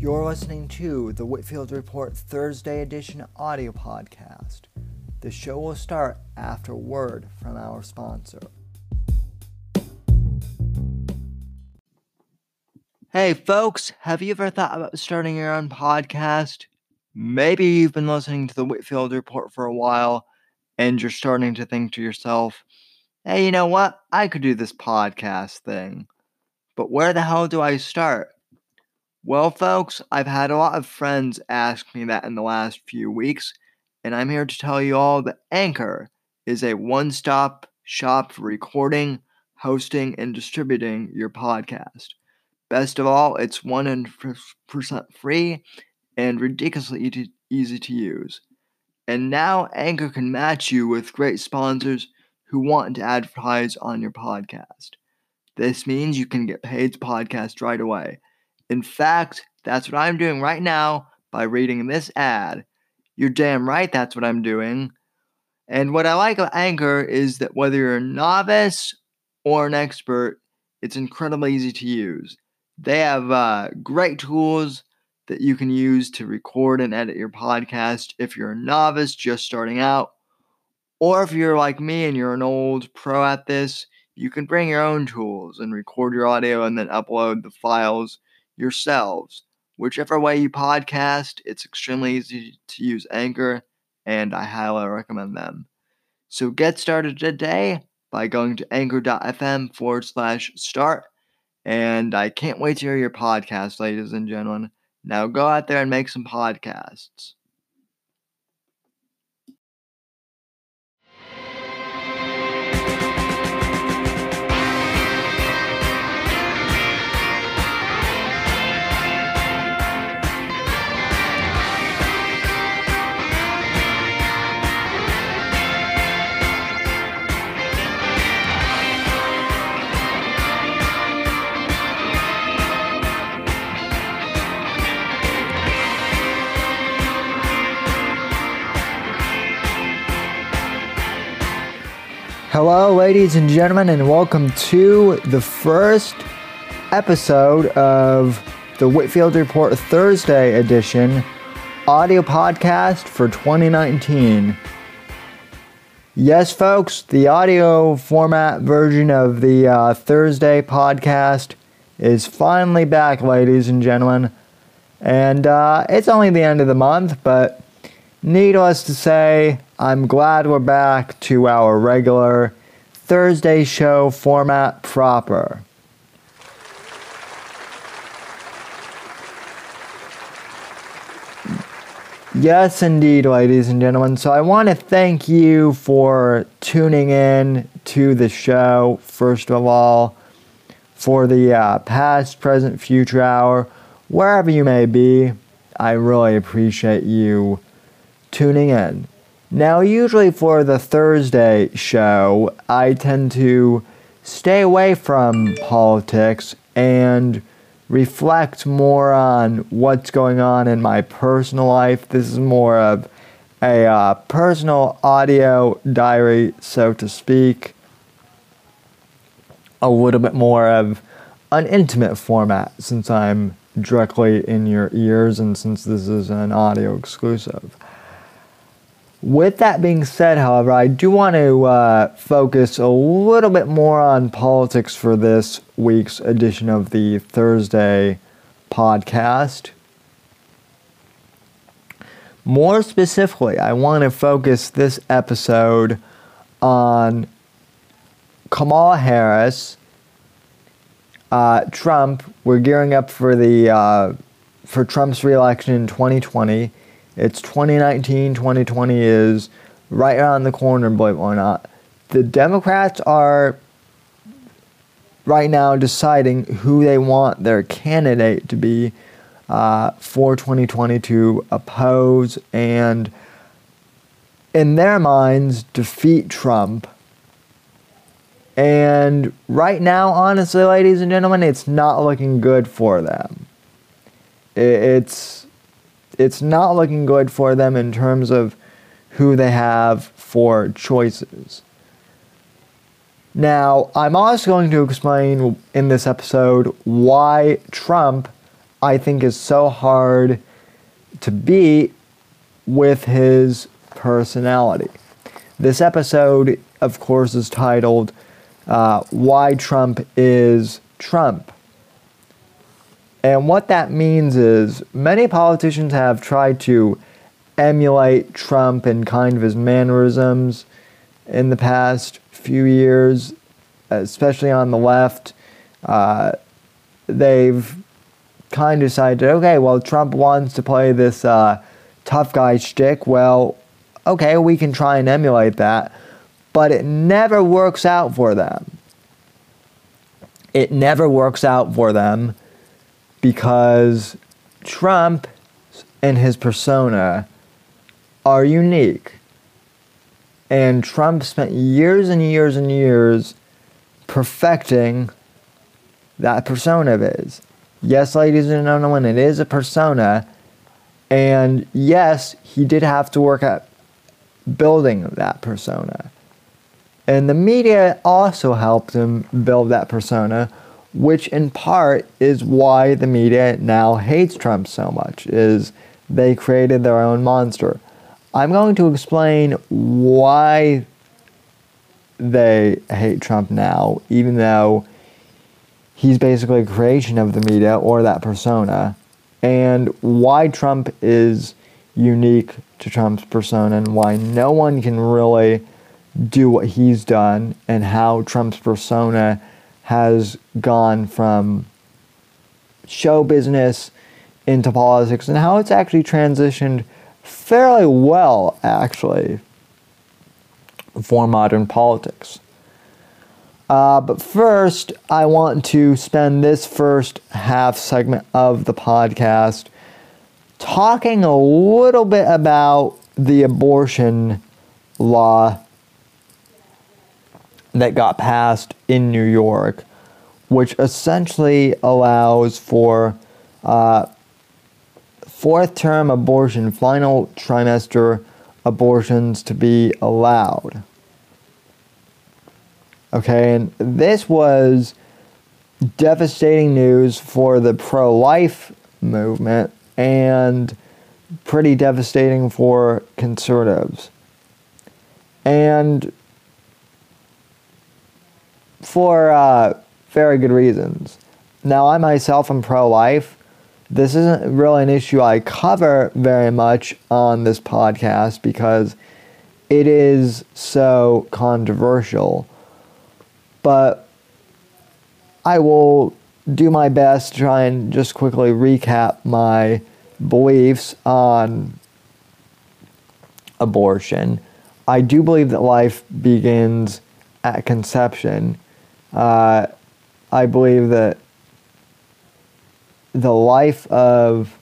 You're listening to the Whitfield Report Thursday edition audio podcast. The show will start after word from our sponsor. Hey, folks, have you ever thought about starting your own podcast? Maybe you've been listening to the Whitfield Report for a while and you're starting to think to yourself, hey, you know what? I could do this podcast thing. But where the hell do I start? Well, folks, I've had a lot of friends ask me that in the last few weeks, and I'm here to tell you all that Anchor is a one stop shop for recording, hosting, and distributing your podcast. Best of all, it's 100% free and ridiculously easy to use. And now Anchor can match you with great sponsors who want to advertise on your podcast. This means you can get paid to podcast right away. In fact, that's what I'm doing right now by reading this ad. You're damn right that's what I'm doing. And what I like about Anchor is that whether you're a novice or an expert, it's incredibly easy to use. They have uh, great tools that you can use to record and edit your podcast if you're a novice just starting out or if you're like me and you're an old pro at this, you can bring your own tools and record your audio and then upload the files yourselves. Whichever way you podcast, it's extremely easy to use Anchor, and I highly recommend them. So get started today by going to anchor.fm forward slash start. And I can't wait to hear your podcast, ladies and gentlemen. Now go out there and make some podcasts. Hello, ladies and gentlemen, and welcome to the first episode of the Whitfield Report Thursday edition audio podcast for 2019. Yes, folks, the audio format version of the uh, Thursday podcast is finally back, ladies and gentlemen. And uh, it's only the end of the month, but needless to say, I'm glad we're back to our regular Thursday show format proper. Yes, indeed, ladies and gentlemen. So I want to thank you for tuning in to the show, first of all, for the uh, past, present, future hour, wherever you may be. I really appreciate you tuning in. Now, usually for the Thursday show, I tend to stay away from politics and reflect more on what's going on in my personal life. This is more of a uh, personal audio diary, so to speak. A little bit more of an intimate format since I'm directly in your ears and since this is an audio exclusive. With that being said, however, I do want to uh, focus a little bit more on politics for this week's edition of the Thursday podcast. More specifically, I want to focus this episode on Kamala Harris, uh, Trump. We're gearing up for the uh, for Trump's reelection in 2020 it's 2019, 2020 is right around the corner, believe or not. The Democrats are right now deciding who they want their candidate to be uh, for 2020 to oppose and, in their minds, defeat Trump. And right now, honestly, ladies and gentlemen, it's not looking good for them. It's it's not looking good for them in terms of who they have for choices. Now, I'm also going to explain in this episode why Trump I think is so hard to beat with his personality. This episode, of course, is titled uh, Why Trump is Trump. And what that means is many politicians have tried to emulate Trump and kind of his mannerisms in the past few years, especially on the left. Uh, they've kind of decided, okay, well, Trump wants to play this uh, tough guy shtick. Well, okay, we can try and emulate that. But it never works out for them. It never works out for them because Trump and his persona are unique. And Trump spent years and years and years perfecting that persona of his. Yes, ladies and gentlemen, it is a persona. And yes, he did have to work at building that persona. And the media also helped him build that persona, which in part is why the media now hates Trump so much, is they created their own monster. I'm going to explain why they hate Trump now, even though he's basically a creation of the media or that persona, and why Trump is unique to Trump's persona and why no one can really do what he's done and how Trump's persona has gone from show business into politics and how it's actually transitioned fairly well, actually, for modern politics. Uh, but first, I want to spend this first half segment of the podcast talking a little bit about the abortion law that got passed in New York, which essentially allows for uh, fourth term abortion, final trimester abortions to be allowed. Okay, and this was devastating news for the pro life movement and pretty devastating for conservatives. And for uh, very good reasons. Now, I myself am pro life, this isn't really an issue I cover very much on this podcast because it is so controversial. But I will do my best to try and just quickly recap my beliefs on abortion. I do believe that life begins at conception. Uh, I believe that the life of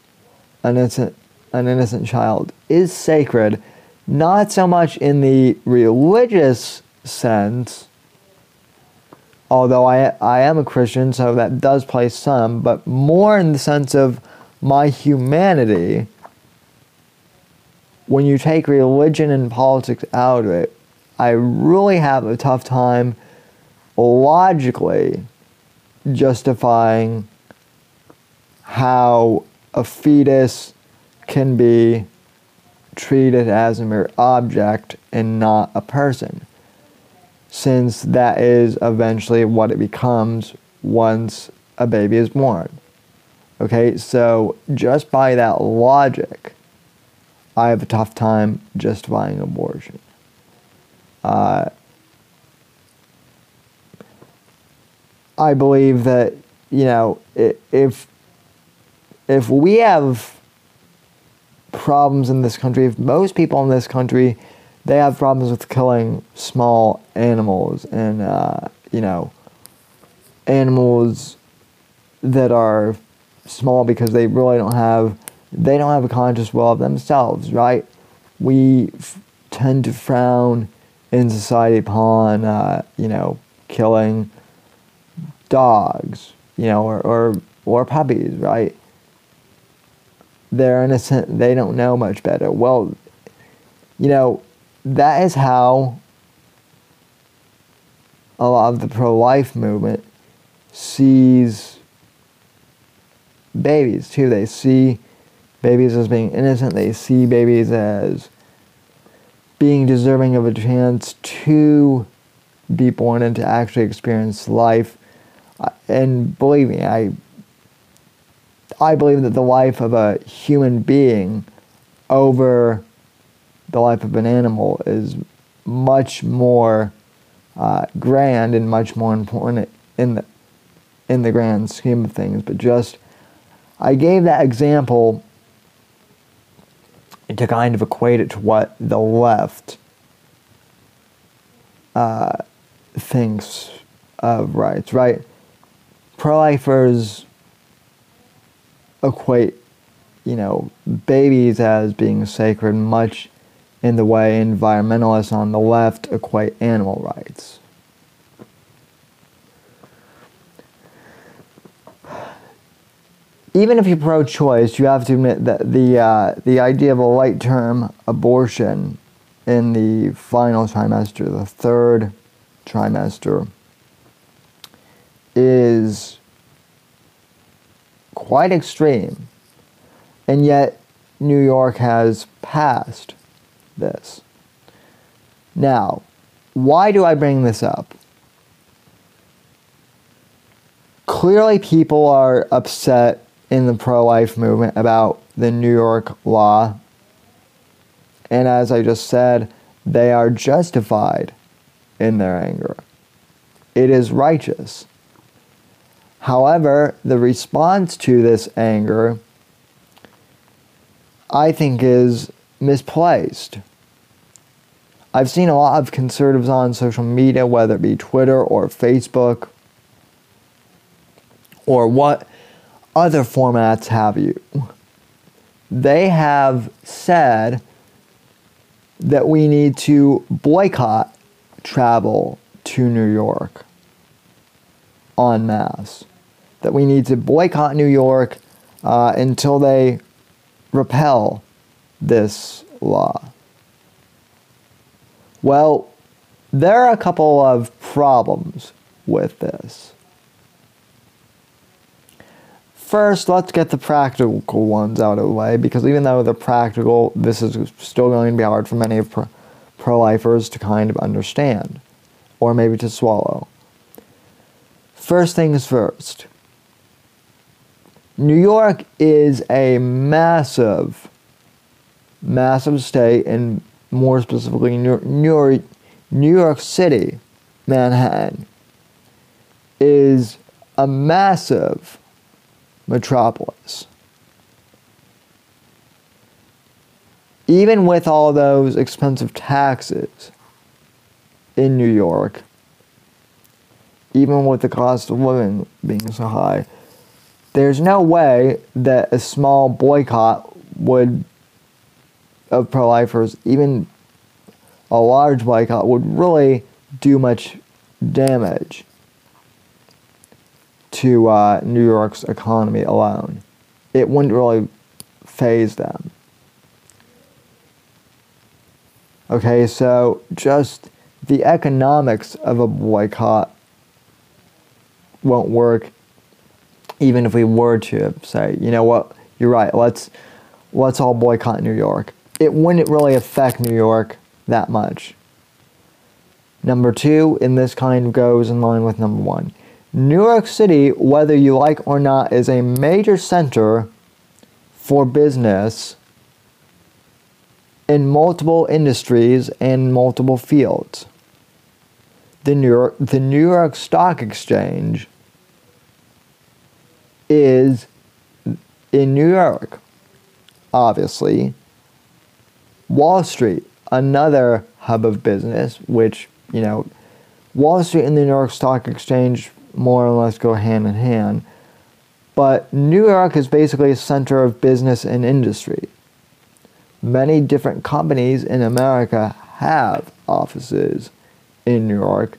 an innocent, an innocent child is sacred, not so much in the religious sense, although I, I am a Christian, so that does play some, but more in the sense of my humanity. When you take religion and politics out of it, I really have a tough time logically justifying how a fetus can be treated as a mere object and not a person, since that is eventually what it becomes once a baby is born. Okay, so just by that logic, I have a tough time justifying abortion. Uh, I believe that, you know, if if we have problems in this country, if most people in this country, they have problems with killing small animals and, uh, you know, animals that are small because they really don't have, they don't have a conscious will of themselves, right? We f- tend to frown in society upon, uh, you know, killing dogs, you know, or, or, or puppies, right? they're innocent, they don't know much better. Well, you know, that is how a lot of the pro life movement sees babies too. They see babies as being innocent. They see babies as being deserving of a chance to be born and to actually experience life. And believe me, I I believe that the life of a human being over the life of an animal is much more uh, grand and much more important in the in the grand scheme of things. But just I gave that example to kind of equate it to what the left uh, thinks of rights, right? Pro-lifers equate, you know, babies as being sacred, much in the way environmentalists on the left equate animal rights. Even if you're pro-choice, you have to admit that the uh, the idea of a light term abortion in the final trimester, the third trimester, is quite extreme. And yet, New York has passed this. Now, why do I bring this up? Clearly, people are upset in the pro life movement about the New York law. And as I just said, they are justified in their anger. It is righteous. However, the response to this anger, I think, is misplaced. I've seen a lot of conservatives on social media, whether it be Twitter or Facebook or what other formats have you. They have said that we need to boycott travel to New York en masse. That we need to boycott New York uh, until they repel this law. Well, there are a couple of problems with this. First, let's get the practical ones out of the way because even though they're practical, this is still going to be hard for many pro lifers to kind of understand or maybe to swallow. First things first New York is a massive, massive state, and more specifically, New York, New York City, Manhattan, is a massive metropolis. Even with all those expensive taxes in New York, even with the cost of living being so high, there's no way that a small boycott would of pro-lifers, even a large boycott, would really do much damage to uh, New York's economy alone. It wouldn't really phase them. Okay, so just the economics of a boycott won't work even if we were to say, you know what, you're right, let's let's all boycott New York. It wouldn't really affect New York that much. Number two, and this kind of goes in line with number one. New York City, whether you like or not, is a major center for business in multiple industries and multiple fields. The New York, the New York Stock Exchange is in New York, obviously. Wall Street, another hub of business, which, you know, Wall Street and the New York Stock Exchange more or less go hand in hand. But New York is basically a center of business and industry. Many different companies in America have offices in New York.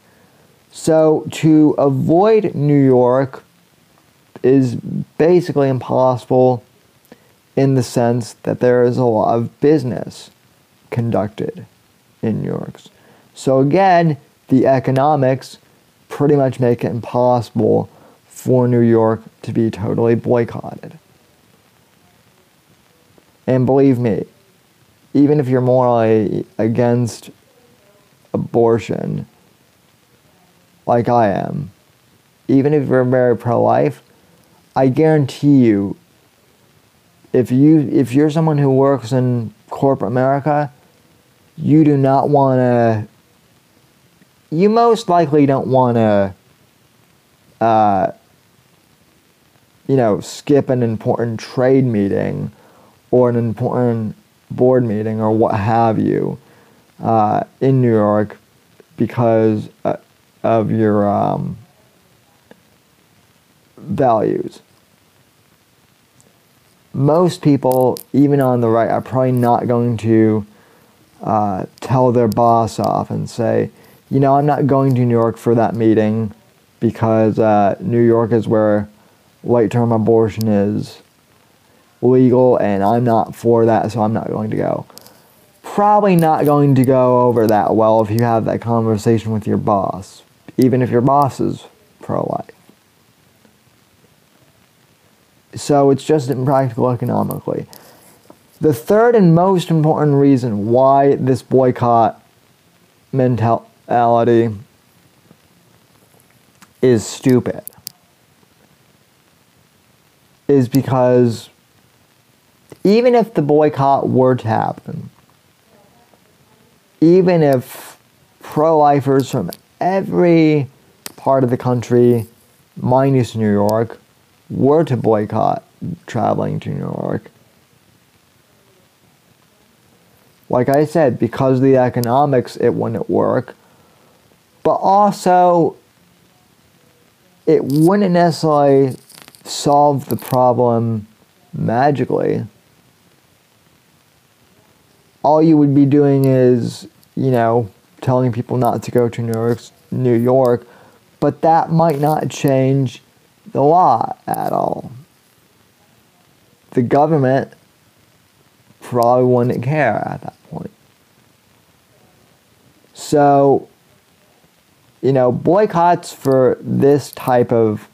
So to avoid New York is basically impossible in the sense that there is a lot of business conducted in New York. So again, the economics pretty much make it impossible for New York to be totally boycotted. And believe me, even if you're morally against abortion, like I am, even if you're very pro-life, I guarantee you, if you if you're someone who works in corporate America, you do not want to. You most likely don't want to. Uh, you know, skip an important trade meeting or an important board meeting or what have you uh, in New York because uh, of your um, values. Most people, even on the right, are probably not going to uh, tell their boss off and say, you know, I'm not going to New York for that meeting because uh, New York is where late term abortion is legal and I'm not for that, so I'm not going to go. Probably not going to go over that well if you have that conversation with your boss, even if your boss is pro life. So it's just impractical economically. The third and most important reason why this boycott mentality is stupid is because even if the boycott were to happen, even if pro lifers from every part of the country, minus New York, were to boycott traveling to New York, like I said, because of the economics, it wouldn't work. But also, it wouldn't necessarily solve the problem magically. All you would be doing is, you know, telling people not to go to New York, New York, but that might not change the law at all. The government probably wouldn't care at that point. So, you know, boycotts for this type of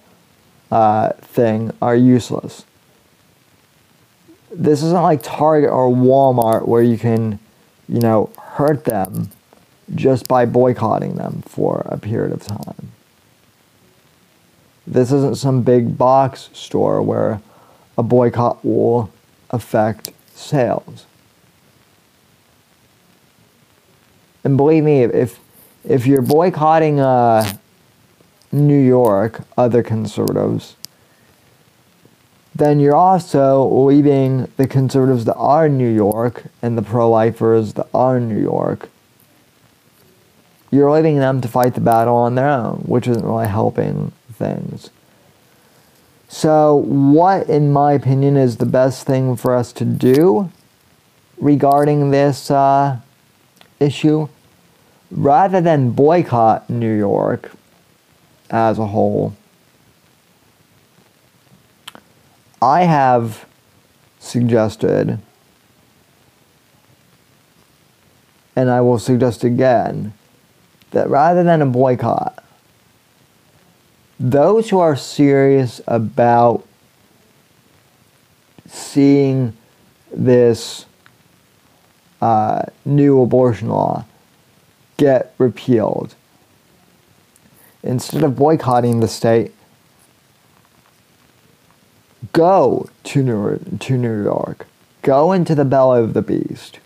uh, thing are useless. This isn't like Target or Walmart where you can, you know, hurt them just by boycotting them for a period of time. This isn't some big box store where a boycott will affect sales. And believe me, if if you're boycotting uh, New York, other conservatives, then you're also leaving the conservatives that are in New York and the pro-lifers that are in New York. You're leaving them to fight the battle on their own, which isn't really helping things. So, what, in my opinion, is the best thing for us to do regarding this uh, issue? Rather than boycott New York as a whole, I have suggested, and I will suggest again, that rather than a boycott, those who are serious about seeing this uh, new abortion law get repealed, instead of boycotting the state, go to New, to New York. Go into the belly of the beast.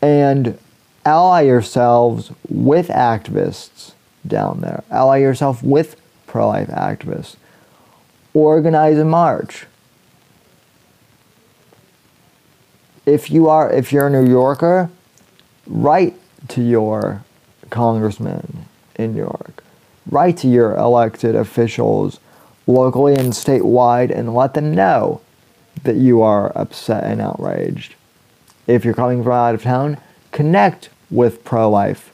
And ally yourselves with activists down there. Ally yourself with pro life activists. Organize a march. If you are if you're a New Yorker, write to your congressman in New York. Write to your elected officials locally and statewide and let them know that you are upset and outraged. If you're coming from out of town, connect with pro life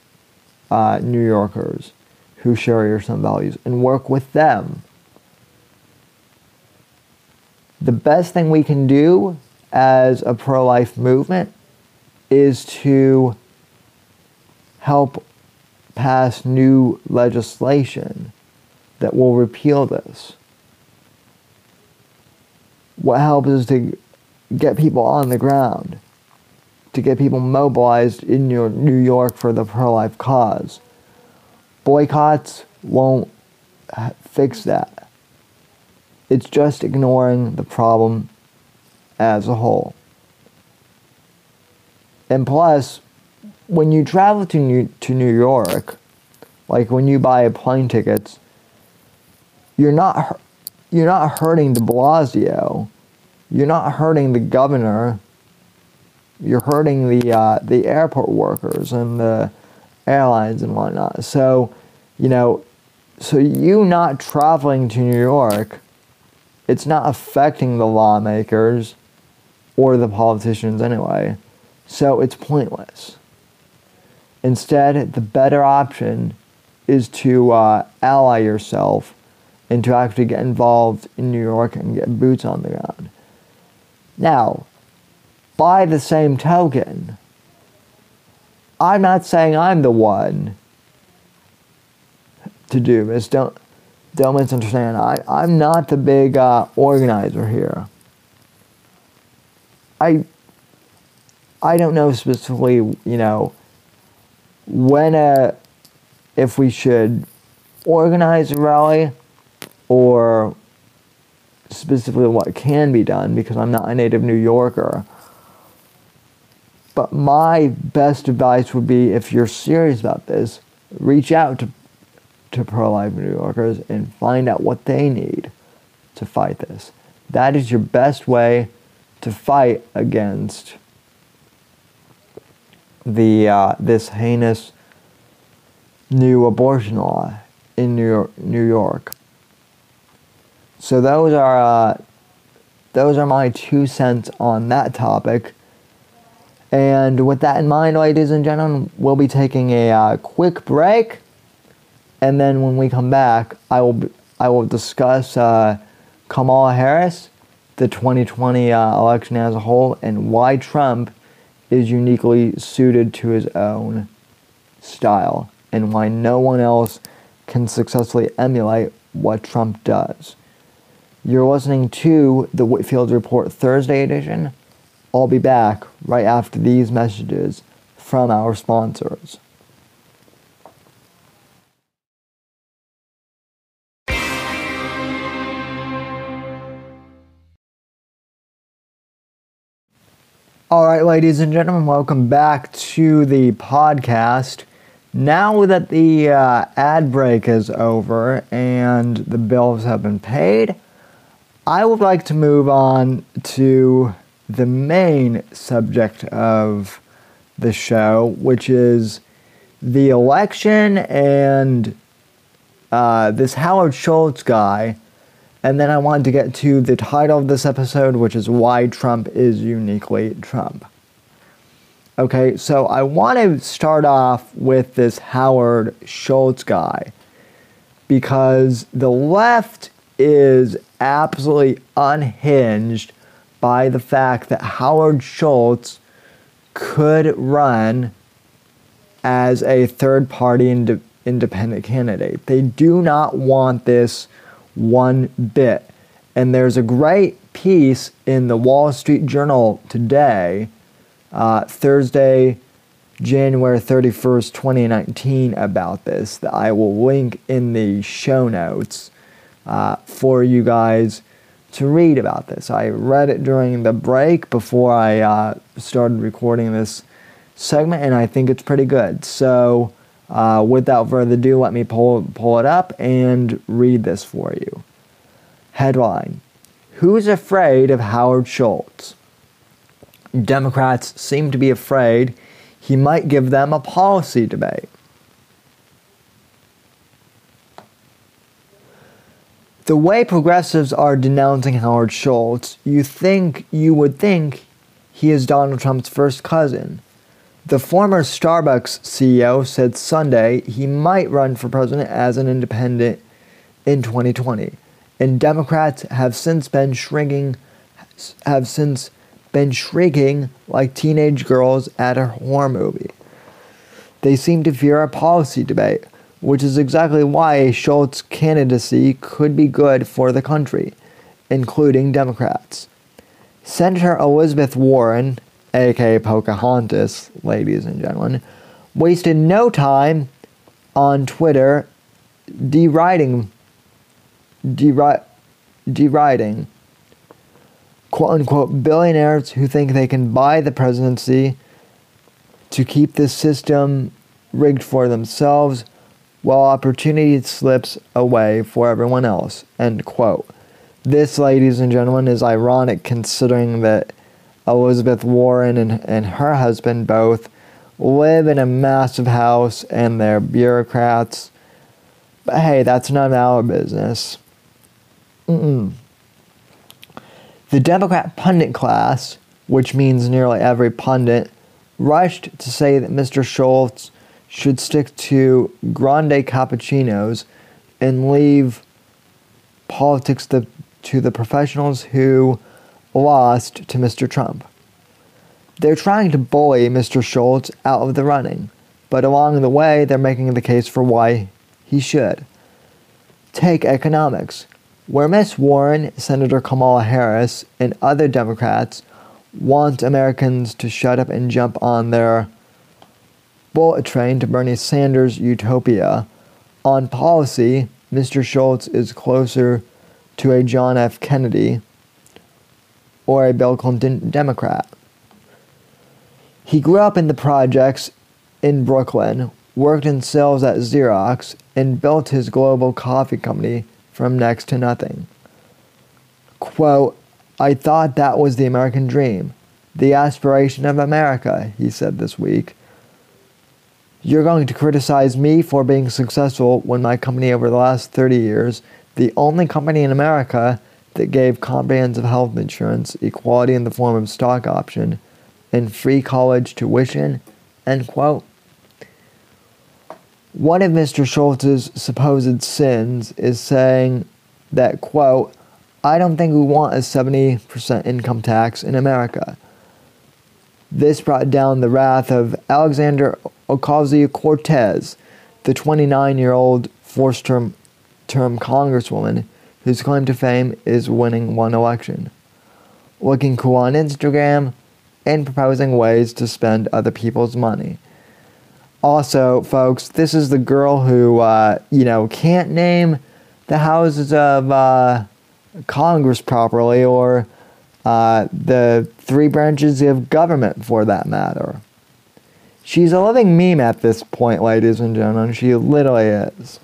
uh, New Yorkers who share your same values and work with them. The best thing we can do as a pro life movement is to help pass new legislation that will repeal this. what helps is to get people on the ground, to get people mobilized in your New York for the pro life cause. Boycotts won't fix that. It's just ignoring the problem as a whole. And plus, when you travel to New, to New York, like when you buy plane tickets, you're not you're not hurting De Blasio. You're not hurting the governor. You're hurting the uh, the airport workers and the airlines and whatnot. So, you know, so you not traveling to New York, it's not affecting the lawmakers or the politicians anyway. So it's pointless. Instead, the better option is to uh, ally yourself and to actually get involved in New York and get boots on the ground. Now, by the same token, I'm not saying I'm the one to do this. Don't don't misunderstand. I, I'm not the big uh, organizer here. I I don't know specifically, you know, when a if we should organize a rally or specifically what can be done because I'm not a native New Yorker. But my best advice would be if you're serious about this, reach out to to pro-life New Yorkers and find out what they need to fight this. That is your best way to fight against the uh, this heinous new abortion law in New York. New York. So those are uh, those are my two cents on that topic. And with that in mind, ladies and gentlemen, we'll be taking a uh, quick break, and then when we come back, I will I will discuss uh, Kamala Harris, the 2020 uh, election as a whole, and why Trump is uniquely suited to his own style, and why no one else can successfully emulate what Trump does. You're listening to the Whitfield Report Thursday edition. I'll be back right after these messages from our sponsors. All right, ladies and gentlemen, welcome back to the podcast. Now that the uh, ad break is over and the bills have been paid, I would like to move on to the main subject of the show, which is the election and uh, this Howard Schultz guy. And then I wanted to get to the title of this episode, which is Why Trump is Uniquely Trump. Okay, so I want to start off with this Howard Schultz guy because the left is absolutely unhinged by the fact that Howard Schultz could run as a third party ind- independent candidate. They do not want this one bit. And there's a great piece in the Wall Street Journal today, uh, Thursday, January 31st, 2019, about this that I will link in the show notes uh, for you guys to read about this. I read it during the break before I uh, started recording this segment, and I think it's pretty good. So, uh, without further ado, let me pull, pull it up and read this for you. Headline Who's afraid of Howard Schultz? Democrats seem to be afraid he might give them a policy debate. The way progressives are denouncing Howard Schultz, you think you would think he is Donald Trump's first cousin. The former Starbucks CEO said Sunday he might run for president as an independent in 2020. And Democrats have since been shrinking have since been shrieking like teenage girls at a horror movie. They seem to fear a policy debate which is exactly why Schultz's candidacy could be good for the country. including Democrats. Senator Elizabeth Warren, aka Pocahontas, ladies and gentlemen, wasted no time on Twitter deriding, deri- deriding quote unquote billionaires who think they can buy the presidency to keep this system rigged for themselves while opportunity slips away for everyone else. End quote. This, ladies and gentlemen, is ironic considering that Elizabeth Warren and, and her husband both live in a massive house and they're bureaucrats. But hey, that's none of our business. Mm-mm. The Democrat pundit class, which means nearly every pundit, rushed to say that Mr. Schultz should stick to grande cappuccinos and leave politics to, to the professionals who lost to Mr. Trump. They're trying to bully Mr. Schultz out of the running, but along the way, they're making the case for why he should. Take economics, where Miss Warren, Senator Kamala Harris, and other Democrats want Americans to shut up and jump on their bullet train to Bernie Sanders' utopia. On policy, Mr. Schultz is closer to a John F. Kennedy or a Bill Clinton Democrat. He grew up in the projects in Brooklyn, worked in sales at Xerox, and built his global coffee company from next to nothing. Quote, I thought that was the American dream, the aspiration of America, he said this week. You're going to criticize me for being successful when my company over the last 30 years, the only company in America that gave comprehensive health insurance, equality in the form of stock option, and free college tuition, end quote. One of Mr. Schultz's supposed sins is saying that, quote, I don't think we want a 70% income tax in America. This brought down the wrath of Alexander Ocasio Cortez, the 29 year old fourth term, term congresswoman whose claim to fame is winning one election. Looking cool on Instagram, and proposing ways to spend other people's money. Also, folks, this is the girl who, uh, you know, can't name the houses of uh, Congress properly or uh, the three branches of government for that matter. She's a living meme at this point, ladies and gentlemen. She literally is.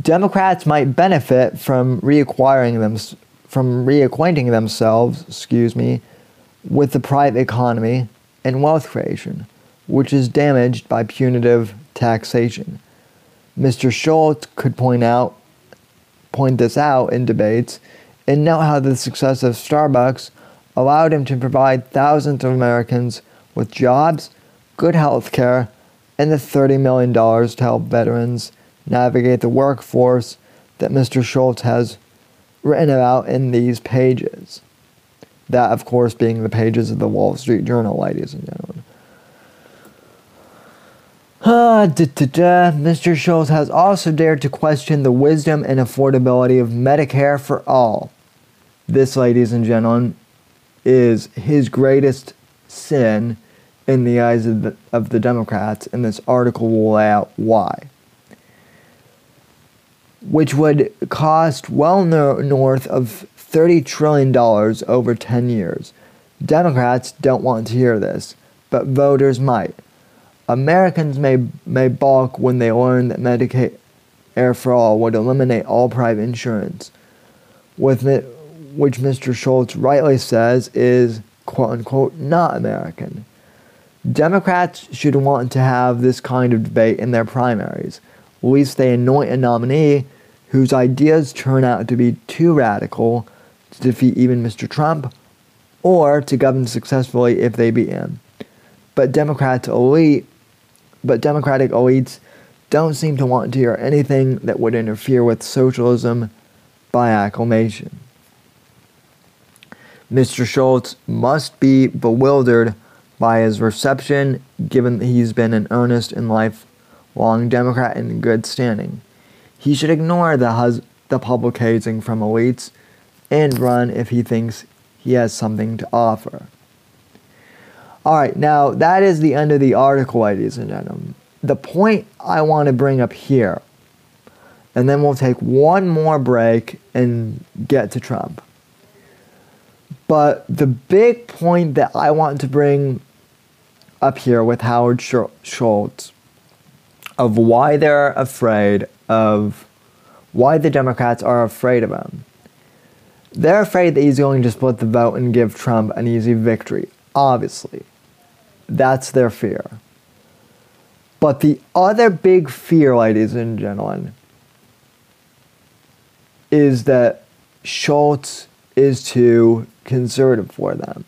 Democrats might benefit from reacquiring them, from reacquainting themselves, excuse me, with the private economy and wealth creation, which is damaged by punitive taxation. Mr. Schultz could point out point this out in debates and note how the success of Starbucks allowed him to provide thousands of Americans with jobs, good health care, and the $30 million to help veterans navigate the workforce that Mr. Schultz has written about in these pages. That, of course, being the pages of the Wall Street Journal, ladies and gentlemen. Ah, da, da, da. Mr. Schultz has also dared to question the wisdom and affordability of Medicare for all. This, ladies and gentlemen, is his greatest sin in the eyes of the, of the Democrats, and this article will lay out why which would cost well no- north of $30 trillion over 10 years. Democrats don't want to hear this, but voters might. Americans may, may balk when they learn that Medicare for All would eliminate all private insurance, with it, which Mr. Schultz rightly says is quote unquote not American. Democrats should want to have this kind of debate in their primaries. Least they anoint a nominee whose ideas turn out to be too radical to defeat even Mr. Trump or to govern successfully if they beat him. But Democrats elite but democratic elites don't seem to want to hear anything that would interfere with socialism by acclamation. Mr. Schultz must be bewildered by his reception, given that he's been an earnest and lifelong Democrat in good standing. He should ignore the hus- the public hazing from elites and run if he thinks he has something to offer. Alright, now that is the end of the article, ladies and gentlemen. The point I want to bring up here, and then we'll take one more break and get to Trump. But the big point that I want to bring up here with Howard Schultz of why they're afraid of why the Democrats are afraid of him. They're afraid that he's going to split the vote and give Trump an easy victory, obviously. That's their fear. But the other big fear, ladies and gentlemen, is that Schultz is too conservative for them.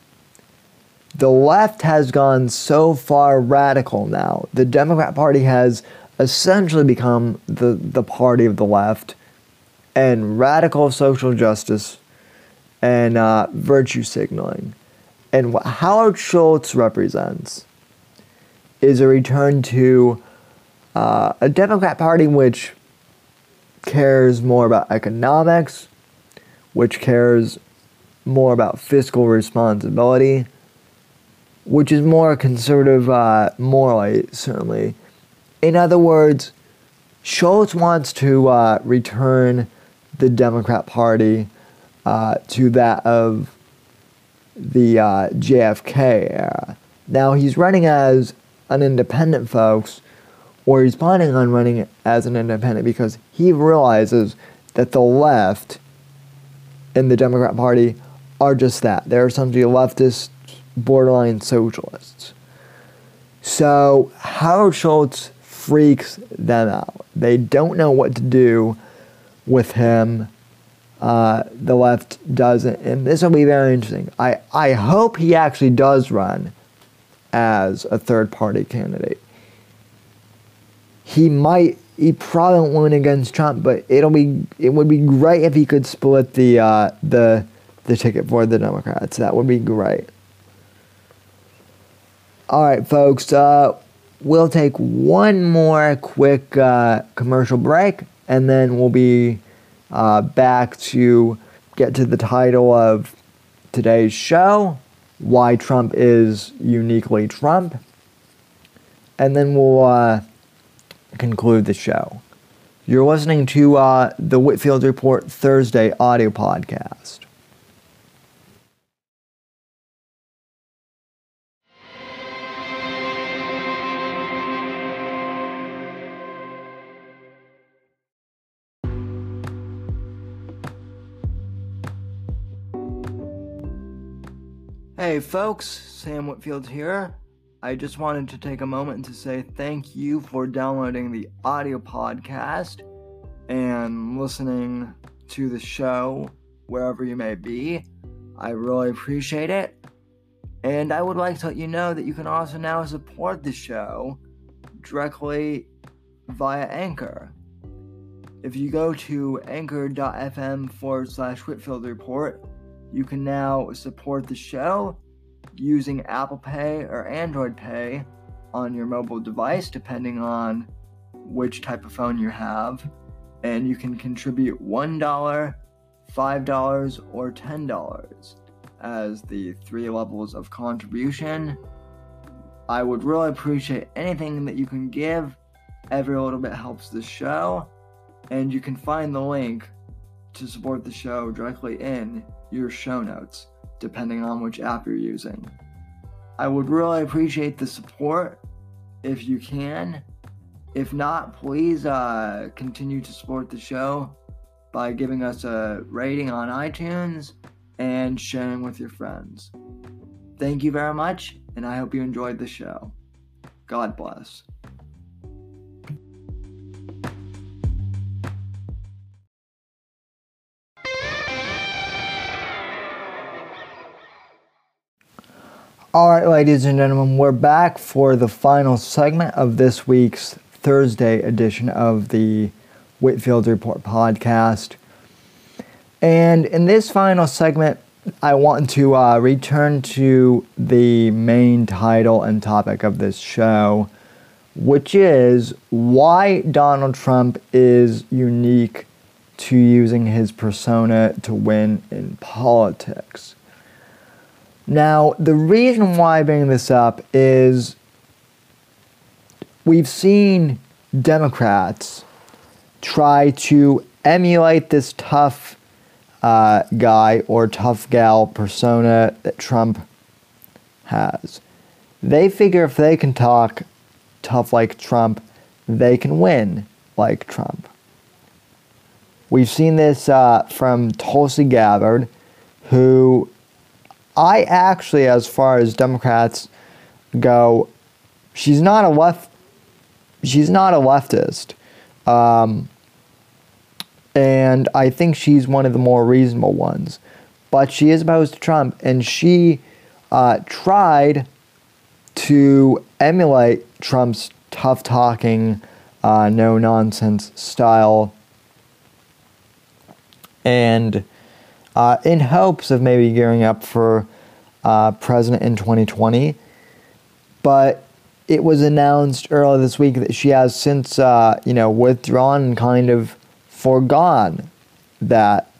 The left has gone so far radical now. The Democrat Party has essentially become the, the party of the left and radical social justice and uh, virtue signaling. And what Howard Schultz represents is a return to uh, a Democrat Party which cares more about economics, which cares more about fiscal responsibility, which is more conservative uh, morally, certainly. In other words, Schultz wants to uh, return the Democrat Party uh, to that of the uh, JFK era. Now he's running as an independent, folks, or he's planning on running as an independent because he realizes that the left in the Democrat Party are just that. They're essentially leftist, borderline socialists. So Howard Schultz freaks them out. They don't know what to do with him uh, the left doesn't. And this will be very interesting. I, I hope he actually does run as a third party candidate. He might, he probably won't win against Trump, but it'll be, it would be great if he could split the, uh, the, the ticket for the Democrats. That would be great. All right, folks, uh, we'll take one more quick uh, commercial break, and then we'll be uh, back to get to the title of today's show Why Trump is Uniquely Trump. And then we'll uh, conclude the show. You're listening to uh, the Whitfield Report Thursday audio podcast. Hey folks, Sam Whitfield here. I just wanted to take a moment to say thank you for downloading the audio podcast and listening to the show wherever you may be. I really appreciate it. And I would like to let you know that you can also now support the show directly via Anchor. If you go to anchor.fm forward slash Whitfield Report, you can now support the show using Apple Pay or Android Pay on your mobile device, depending on which type of phone you have. And you can contribute $1, $5, or $10 as the three levels of contribution. I would really appreciate anything that you can give. Every little bit helps the show. And you can find the link to support the show directly in your show notes, depending on which app you're using. I would really appreciate the support if you can. If not, please uh, continue to support the show by giving us a rating on iTunes and sharing with your friends. Thank you very much, and I hope you enjoyed the show. God bless. All right, ladies and gentlemen, we're back for the final segment of this week's Thursday edition of the Whitfield Report podcast. And in this final segment, I want to uh, return to the main title and topic of this show, which is why Donald Trump is unique to using his persona to win in politics. Now, the reason why I bring this up is we've seen Democrats try to emulate this tough uh, guy or tough gal persona that Trump has. They figure if they can talk tough like Trump, they can win like Trump. We've seen this uh, from Tulsi Gabbard, who I actually, as far as Democrats go, she's not a left. She's not a leftist, um, and I think she's one of the more reasonable ones. But she is opposed to Trump, and she uh, tried to emulate Trump's tough talking, uh, no nonsense style, and uh, in hopes of maybe gearing up for uh, president in 2020. But it was announced earlier this week that she has since, uh, you know, withdrawn and kind of foregone that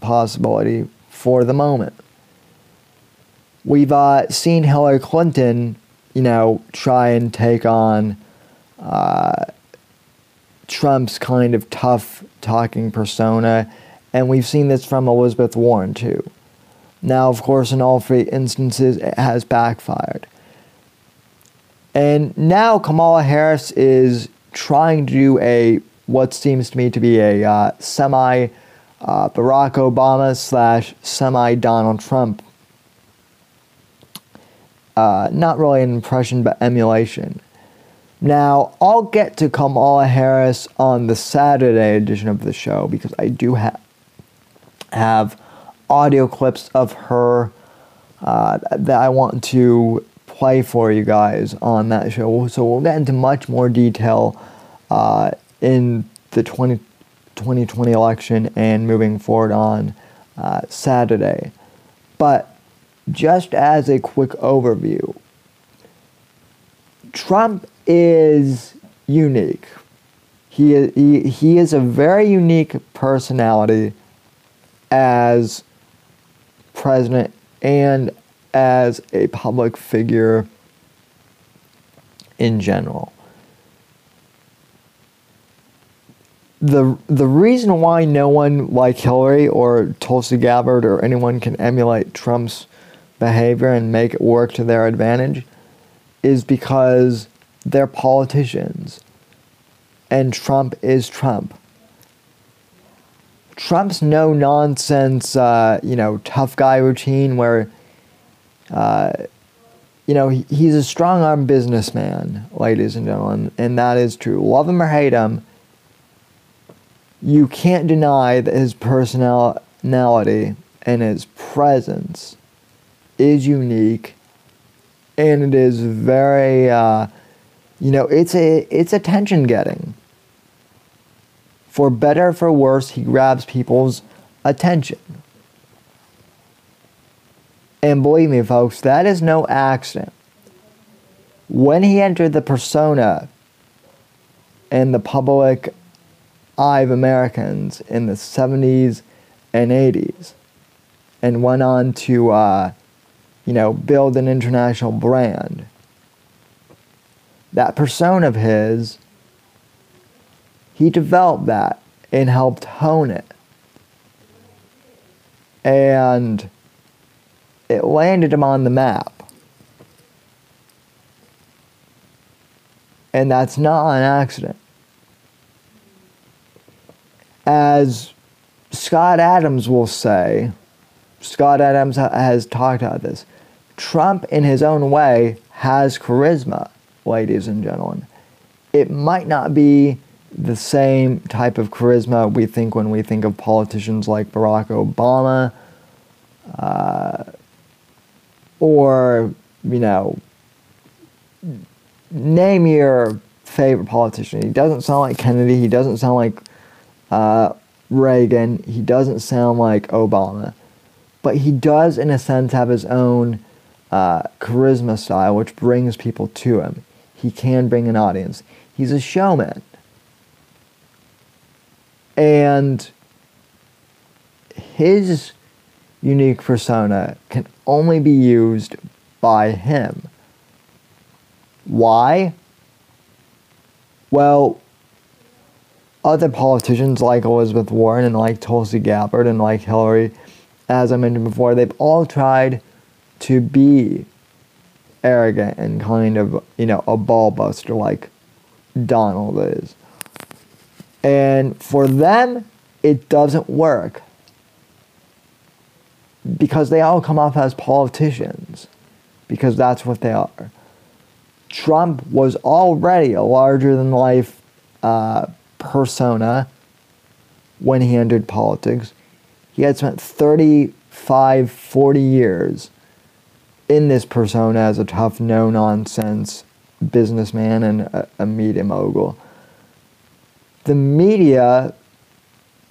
possibility for the moment. We've uh, seen Hillary Clinton, you know, try and take on uh, Trump's kind of tough talking persona, and we've seen this from Elizabeth Warren too. Now, of course, in all three instances, it has backfired. And now Kamala Harris is trying to do a what seems to me to be a uh, semi uh, Barack Obama slash semi Donald Trump uh, not really an impression, but emulation. Now, I'll get to Kamala Harris on the Saturday edition of the show because I do ha- have audio clips of her uh, that I want to play for you guys on that show. So we'll get into much more detail uh, in the 20, 2020 election and moving forward on uh, Saturday. But just as a quick overview, Trump is unique. He he, he is a very unique personality as president and as a public figure in general. The, the reason why no one like Hillary or Tulsi Gabbard or anyone can emulate Trump's behavior and make it work to their advantage is because they're politicians. And Trump is Trump. Trump's no nonsense, uh, you know, tough guy routine where, uh, you know, he, he's a strong arm businessman, ladies and gentlemen, and that is true. Love him or hate him, you can't deny that his personality and his presence is unique and it is very uh, you know it's a it's attention getting for better or for worse he grabs people's attention and believe me folks that is no accident when he entered the persona in the public eye of americans in the 70s and 80s and went on to uh, you know, build an international brand. That persona of his, he developed that and helped hone it. And it landed him on the map. And that's not an accident. As Scott Adams will say, Scott Adams has talked about this. Trump, in his own way, has charisma, ladies and gentlemen. It might not be the same type of charisma we think when we think of politicians like Barack Obama uh, or, you know, name your favorite politician. He doesn't sound like Kennedy. He doesn't sound like uh, Reagan. He doesn't sound like Obama. But he does, in a sense, have his own uh, charisma style, which brings people to him. He can bring an audience. He's a showman. And his unique persona can only be used by him. Why? Well, other politicians like Elizabeth Warren and like Tulsi Gabbard and like Hillary, as I mentioned before, they've all tried to be arrogant and kind of, you know, a ball buster like Donald is. And for them, it doesn't work because they all come off as politicians because that's what they are. Trump was already a larger than life uh, persona when he entered politics. He had spent 35, 40 years in this persona as a tough, no nonsense businessman and a, a media mogul. The media,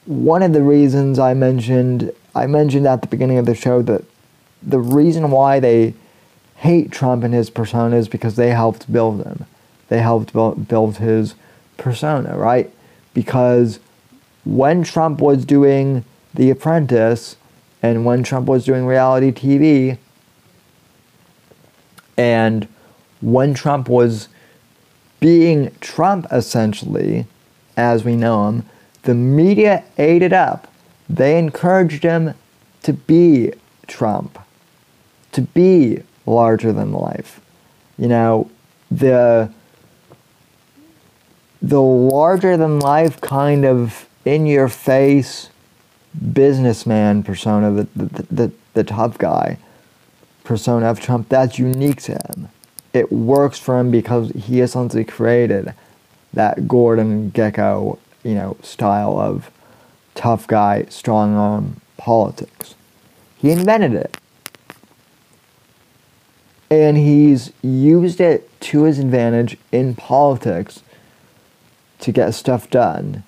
one of the reasons I mentioned, I mentioned at the beginning of the show that the reason why they hate Trump and his persona is because they helped build him. They helped build his persona, right? Because when Trump was doing The Apprentice and when Trump was doing reality TV, and when Trump was being Trump essentially, as we know him, the media ate it up. They encouraged him to be Trump, to be larger than life. You know, the the larger than life kind of in your face businessman persona, the, the, the, the tough guy persona of Trump, that's unique to him. It works for him because he essentially created that Gordon Gekko, you know, style of tough guy, strong arm politics. He invented it. And he's used it to his advantage in politics to get stuff done.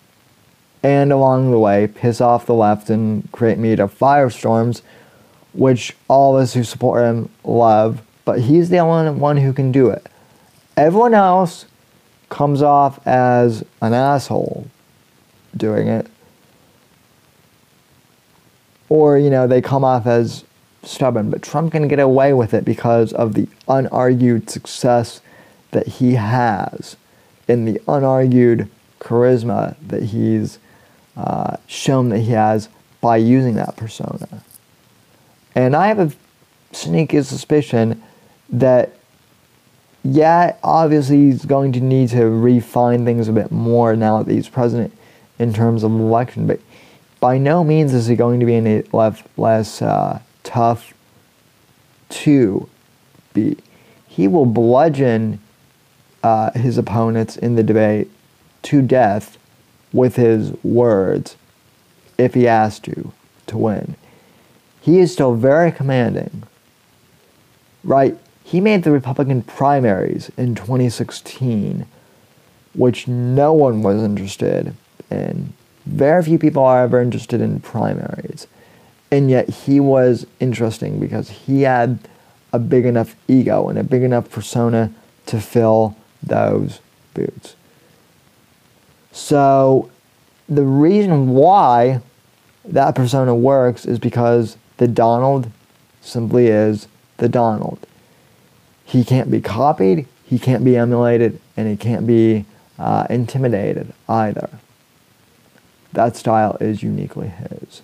And along the way, piss off the left and create media firestorms, which all of us who support him love, but he's the only one who can do it. Everyone else comes off as an asshole doing it. Or, you know, they come off as stubborn, but Trump can get away with it because of the unargued success that he has in the unargued charisma that he's uh, shown that he has by using that persona. And I have a sneaky suspicion that, yeah, obviously he's going to need to refine things a bit more now that he's president in terms of election, but by no means is he going to be any less, uh, tough to be. He will bludgeon uh, his opponents in the debate to death with his words if he has to to win. He is still very commanding. Right? He made the Republican primaries in 2016, which no one was interested in. Very few people are ever interested in primaries. And yet he was interesting because he had a big enough ego and a big enough persona to fill those boots. So the reason why that persona works is because the Donald simply is the Donald. He can't be copied, he can't be emulated, and he can't be uh, intimidated either. That style is uniquely his.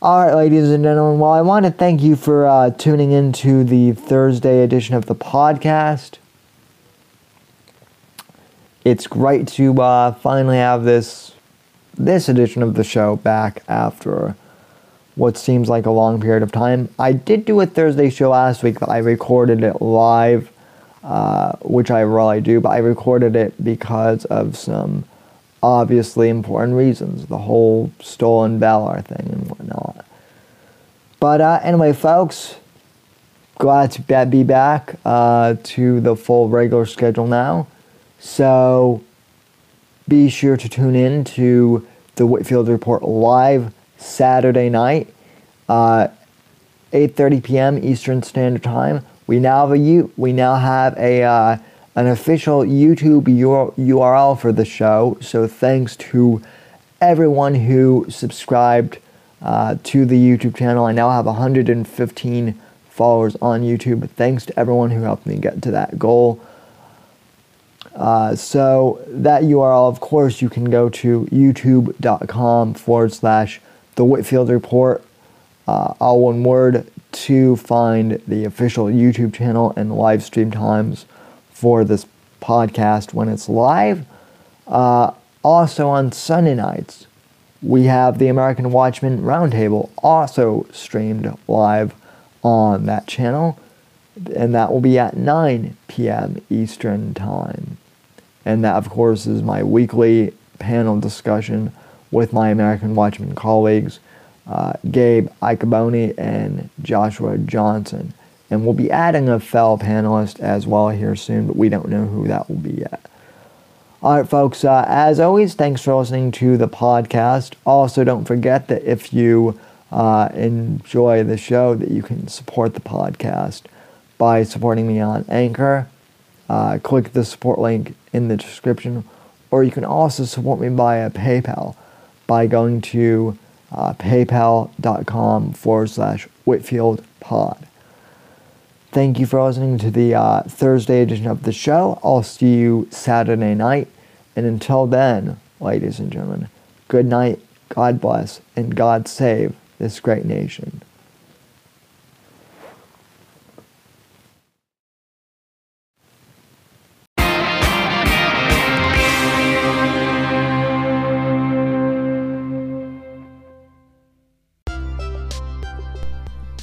All right, ladies and gentlemen. Well, I want to thank you for uh, tuning in to the Thursday edition of the podcast. It's great to uh, finally have this this edition of the show back after what seems like a long period of time. I did do a Thursday show last week, but I recorded it live, uh, which I rarely do. But I recorded it because of some obviously important reasons, the whole stolen valor thing and whatnot. But uh, anyway, folks, glad to be back uh, to the full regular schedule now. So be sure to tune in to the Whitfield Report live Saturday night, uh, 8:30 p.m. Eastern Standard Time. We now have a we now have a uh, an official YouTube URL for the show. So thanks to everyone who subscribed uh, to the YouTube channel. I now have 115 followers on YouTube. Thanks to everyone who helped me get to that goal. Uh, so that URL, of course, you can go to youtube.com forward slash the Whitfield Report, uh, all one word, to find the official YouTube channel and live stream times for this podcast when it's live. Uh, also on Sunday nights, we have the American Watchman Roundtable also streamed live on that channel, and that will be at 9 p.m. Eastern Time. And that, of course, is my weekly panel discussion with my American Watchman colleagues, uh, Gabe Icaboni and Joshua Johnson. And we'll be adding a fellow panelist as well here soon, but we don't know who that will be yet. All right, folks, uh, as always, thanks for listening to the podcast. Also, don't forget that if you uh, enjoy the show, that you can support the podcast by supporting me on Anchor. Uh, click the support link in the description, or you can also support me via PayPal by going to uh, paypal.com forward slash Whitfield pod. Thank you for listening to the uh, Thursday edition of the show. I'll see you Saturday night. And until then, ladies and gentlemen, good night, God bless, and God save this great nation.